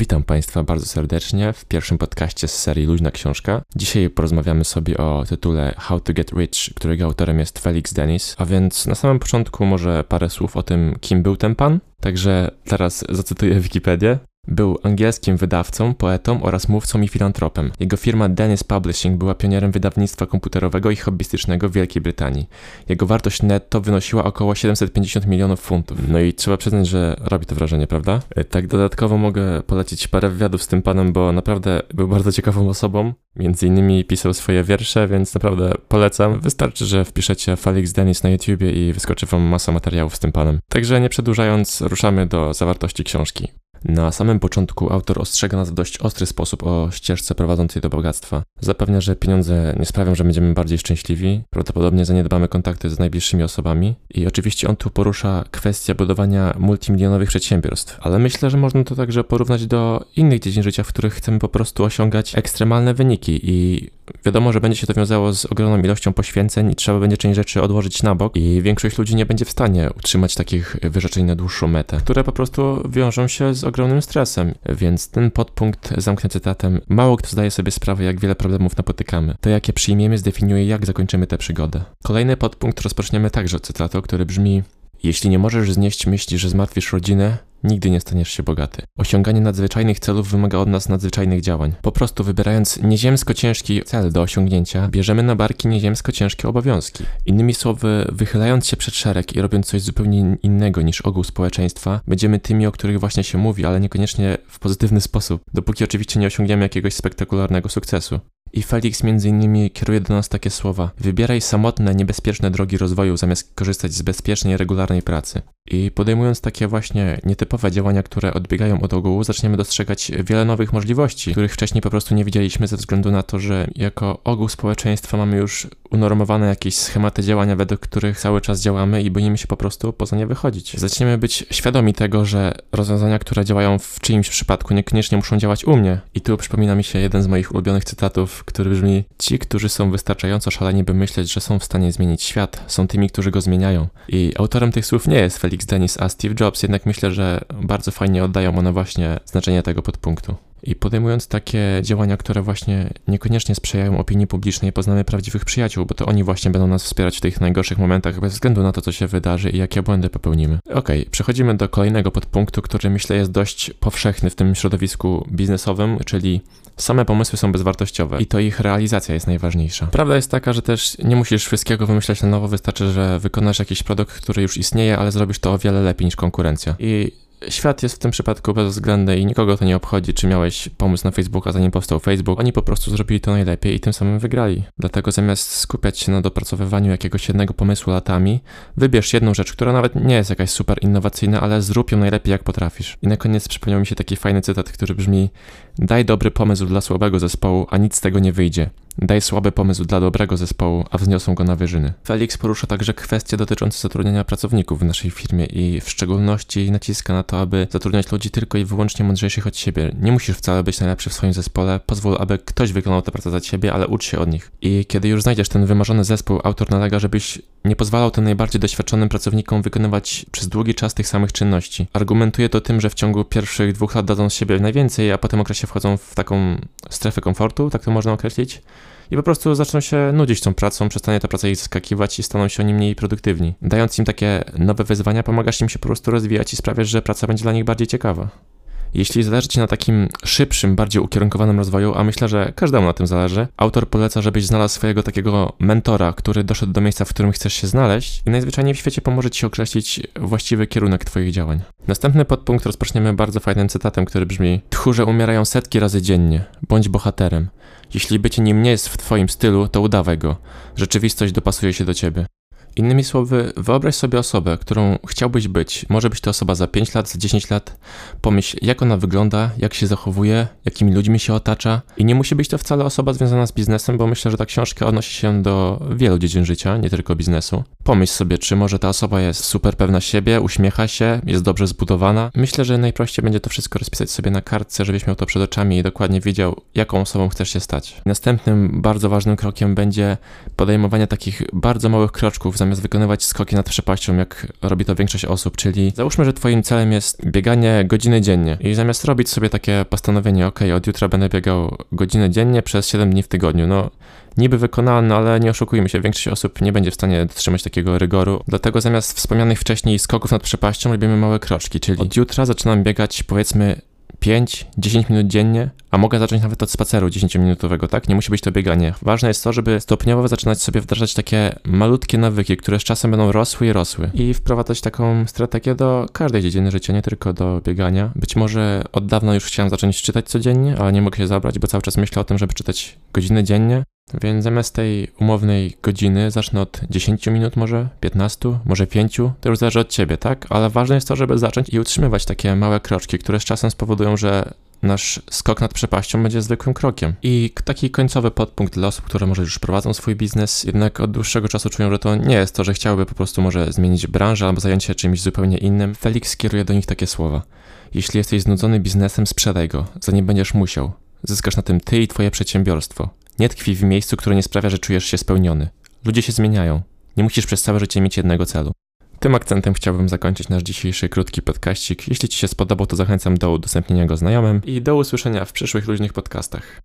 Witam Państwa bardzo serdecznie w pierwszym podcaście z serii Luźna Książka. Dzisiaj porozmawiamy sobie o tytule How to Get Rich, którego autorem jest Felix Dennis. A więc na samym początku może parę słów o tym, kim był ten pan. Także teraz zacytuję Wikipedię. Był angielskim wydawcą, poetą oraz mówcą i filantropem. Jego firma Dennis Publishing była pionierem wydawnictwa komputerowego i hobbystycznego w Wielkiej Brytanii. Jego wartość netto wynosiła około 750 milionów funtów. No i trzeba przyznać, że robi to wrażenie, prawda? E, tak dodatkowo mogę polecić parę wywiadów z tym panem, bo naprawdę był bardzo ciekawą osobą. Między innymi pisał swoje wiersze, więc naprawdę polecam. Wystarczy, że wpiszecie Felix Dennis na YouTubie i wyskoczy wam masa materiałów z tym panem. Także nie przedłużając, ruszamy do zawartości książki. Na samym początku autor ostrzega nas w dość ostry sposób o ścieżce prowadzącej do bogactwa. Zapewnia, że pieniądze nie sprawią, że będziemy bardziej szczęśliwi, prawdopodobnie zaniedbamy kontakty z najbliższymi osobami. I oczywiście on tu porusza kwestię budowania multimilionowych przedsiębiorstw, ale myślę, że można to także porównać do innych dziedzin życia, w których chcemy po prostu osiągać ekstremalne wyniki. I wiadomo, że będzie się to wiązało z ogromną ilością poświęceń i trzeba będzie część rzeczy odłożyć na bok. I większość ludzi nie będzie w stanie utrzymać takich wyrzeczeń na dłuższą metę, które po prostu wiążą się z ogromnym stresem. Więc ten podpunkt zamknę cytatem. Mało kto zdaje sobie sprawę, jak wiele problemów napotykamy. To, jakie przyjmiemy, zdefiniuje, jak zakończymy tę przygodę. Kolejny podpunkt rozpoczniemy także od cytatu, który brzmi jeśli nie możesz znieść myśli, że zmartwisz rodzinę, nigdy nie staniesz się bogaty. Osiąganie nadzwyczajnych celów wymaga od nas nadzwyczajnych działań. Po prostu wybierając nieziemsko ciężki cel do osiągnięcia, bierzemy na barki nieziemsko ciężkie obowiązki. Innymi słowy, wychylając się przed szereg i robiąc coś zupełnie innego niż ogół społeczeństwa, będziemy tymi, o których właśnie się mówi, ale niekoniecznie w pozytywny sposób, dopóki oczywiście nie osiągniemy jakiegoś spektakularnego sukcesu. I Felix między innymi kieruje do nas takie słowa: Wybieraj samotne, niebezpieczne drogi rozwoju zamiast korzystać z bezpiecznej, regularnej pracy. I podejmując takie właśnie nietypowe działania, które odbiegają od ogółu, zaczniemy dostrzegać wiele nowych możliwości, których wcześniej po prostu nie widzieliśmy ze względu na to, że jako ogół społeczeństwa mamy już unormowane jakieś schematy działania, według których cały czas działamy i boimy się po prostu poza nie wychodzić. Zaczniemy być świadomi tego, że rozwiązania, które działają w czyimś przypadku, niekoniecznie muszą działać u mnie. I tu przypomina mi się jeden z moich ulubionych cytatów, który brzmi: Ci, którzy są wystarczająco szaleni, by myśleć, że są w stanie zmienić świat, są tymi, którzy go zmieniają. I autorem tych słów nie jest Felix Dennis, a Steve Jobs, jednak myślę, że bardzo fajnie oddają one właśnie znaczenie tego podpunktu. I podejmując takie działania, które właśnie niekoniecznie sprzyjają opinii publicznej, poznamy prawdziwych przyjaciół, bo to oni właśnie będą nas wspierać w tych najgorszych momentach, bez względu na to, co się wydarzy i jakie błędy popełnimy. Ok, przechodzimy do kolejnego podpunktu, który myślę jest dość powszechny w tym środowisku biznesowym, czyli same pomysły są bezwartościowe i to ich realizacja jest najważniejsza. Prawda jest taka, że też nie musisz wszystkiego wymyślać na nowo, wystarczy, że wykonasz jakiś produkt, który już istnieje, ale zrobisz to o wiele lepiej niż konkurencja. I Świat jest w tym przypadku bezwzględny i nikogo to nie obchodzi, czy miałeś pomysł na Facebooka, zanim powstał Facebook. Oni po prostu zrobili to najlepiej i tym samym wygrali. Dlatego zamiast skupiać się na dopracowywaniu jakiegoś jednego pomysłu latami, wybierz jedną rzecz, która nawet nie jest jakaś super innowacyjna, ale zrób ją najlepiej jak potrafisz. I na koniec przypomniał mi się taki fajny cytat, który brzmi: Daj dobry pomysł dla słabego zespołu, a nic z tego nie wyjdzie. Daj słaby pomysł dla dobrego zespołu, a wzniosą go na wyżyny. Felix porusza także kwestie dotyczące zatrudniania pracowników w naszej firmie i w szczególności naciska na to, aby zatrudniać ludzi tylko i wyłącznie mądrzejszych od siebie. Nie musisz wcale być najlepszy w swoim zespole, pozwól, aby ktoś wykonał tę pracę za ciebie, ale ucz się od nich. I kiedy już znajdziesz ten wymarzony zespół, autor nalega, żebyś nie pozwalał tym najbardziej doświadczonym pracownikom wykonywać przez długi czas tych samych czynności. Argumentuje to tym, że w ciągu pierwszych dwóch lat dadzą z siebie najwięcej, a po tym okresie wchodzą w taką strefę komfortu, tak to można określić i po prostu zaczną się nudzić tą pracą, przestanie ta praca ich zaskakiwać i staną się oni mniej produktywni. Dając im takie nowe wyzwania, pomagasz im się po prostu rozwijać i sprawiasz, że praca będzie dla nich bardziej ciekawa. Jeśli zależy Ci na takim szybszym, bardziej ukierunkowanym rozwoju, a myślę, że każdemu na tym zależy, autor poleca, żebyś znalazł swojego takiego mentora, który doszedł do miejsca, w którym chcesz się znaleźć i najzwyczajniej w świecie pomoże Ci określić właściwy kierunek Twoich działań. Następny podpunkt rozpoczniemy bardzo fajnym cytatem, który brzmi Tchórze umierają setki razy dziennie. Bądź bohaterem. Jeśli bycie nim nie jest w Twoim stylu, to udawaj go. Rzeczywistość dopasuje się do Ciebie. Innymi słowy, wyobraź sobie osobę, którą chciałbyś być. Może być to osoba za 5 lat, za 10 lat. Pomyśl, jak ona wygląda, jak się zachowuje, jakimi ludźmi się otacza. I nie musi być to wcale osoba związana z biznesem, bo myślę, że ta książka odnosi się do wielu dziedzin życia, nie tylko biznesu. Pomyśl sobie, czy może ta osoba jest super pewna siebie, uśmiecha się, jest dobrze zbudowana. Myślę, że najprościej będzie to wszystko rozpisać sobie na kartce, żebyś miał to przed oczami i dokładnie wiedział, jaką osobą chcesz się stać. Następnym bardzo ważnym krokiem będzie podejmowanie takich bardzo małych kroczków zamiast zamiast wykonywać skoki nad przepaścią, jak robi to większość osób, czyli załóżmy, że twoim celem jest bieganie godziny dziennie i zamiast robić sobie takie postanowienie, ok, od jutra będę biegał godzinę dziennie przez 7 dni w tygodniu, no niby wykonalne, ale nie oszukujmy się, większość osób nie będzie w stanie dotrzymać takiego rygoru. Dlatego zamiast wspomnianych wcześniej skoków nad przepaścią robimy małe kroczki, czyli od jutra zaczynam biegać powiedzmy 5-10 minut dziennie, a mogę zacząć nawet od spaceru 10-minutowego, tak? Nie musi być to bieganie. Ważne jest to, żeby stopniowo zaczynać sobie wdrażać takie malutkie nawyki, które z czasem będą rosły i rosły. I wprowadzać taką strategię do każdej dziedziny życia, nie tylko do biegania. Być może od dawna już chciałem zacząć czytać codziennie, ale nie mogę się zabrać, bo cały czas myślę o tym, żeby czytać godziny dziennie. Więc zamiast tej umownej godziny zacznę od 10 minut może, 15, może 5, to już zależy od ciebie, tak? Ale ważne jest to, żeby zacząć i utrzymywać takie małe kroczki, które z czasem spowodują, że nasz skok nad przepaścią będzie zwykłym krokiem. I taki końcowy podpunkt dla osób, które może już prowadzą swój biznes, jednak od dłuższego czasu czują, że to nie jest to, że chciałyby po prostu może zmienić branżę albo zająć się czymś zupełnie innym. Felix kieruje do nich takie słowa. Jeśli jesteś znudzony biznesem, sprzedaj go, zanim będziesz musiał. Zyskasz na tym ty i twoje przedsiębiorstwo. Nie tkwi w miejscu, które nie sprawia, że czujesz się spełniony. Ludzie się zmieniają. Nie musisz przez całe życie mieć jednego celu. Tym akcentem chciałbym zakończyć nasz dzisiejszy krótki podkaścik. Jeśli Ci się spodobał, to zachęcam do udostępnienia go znajomym i do usłyszenia w przyszłych luźnych podcastach.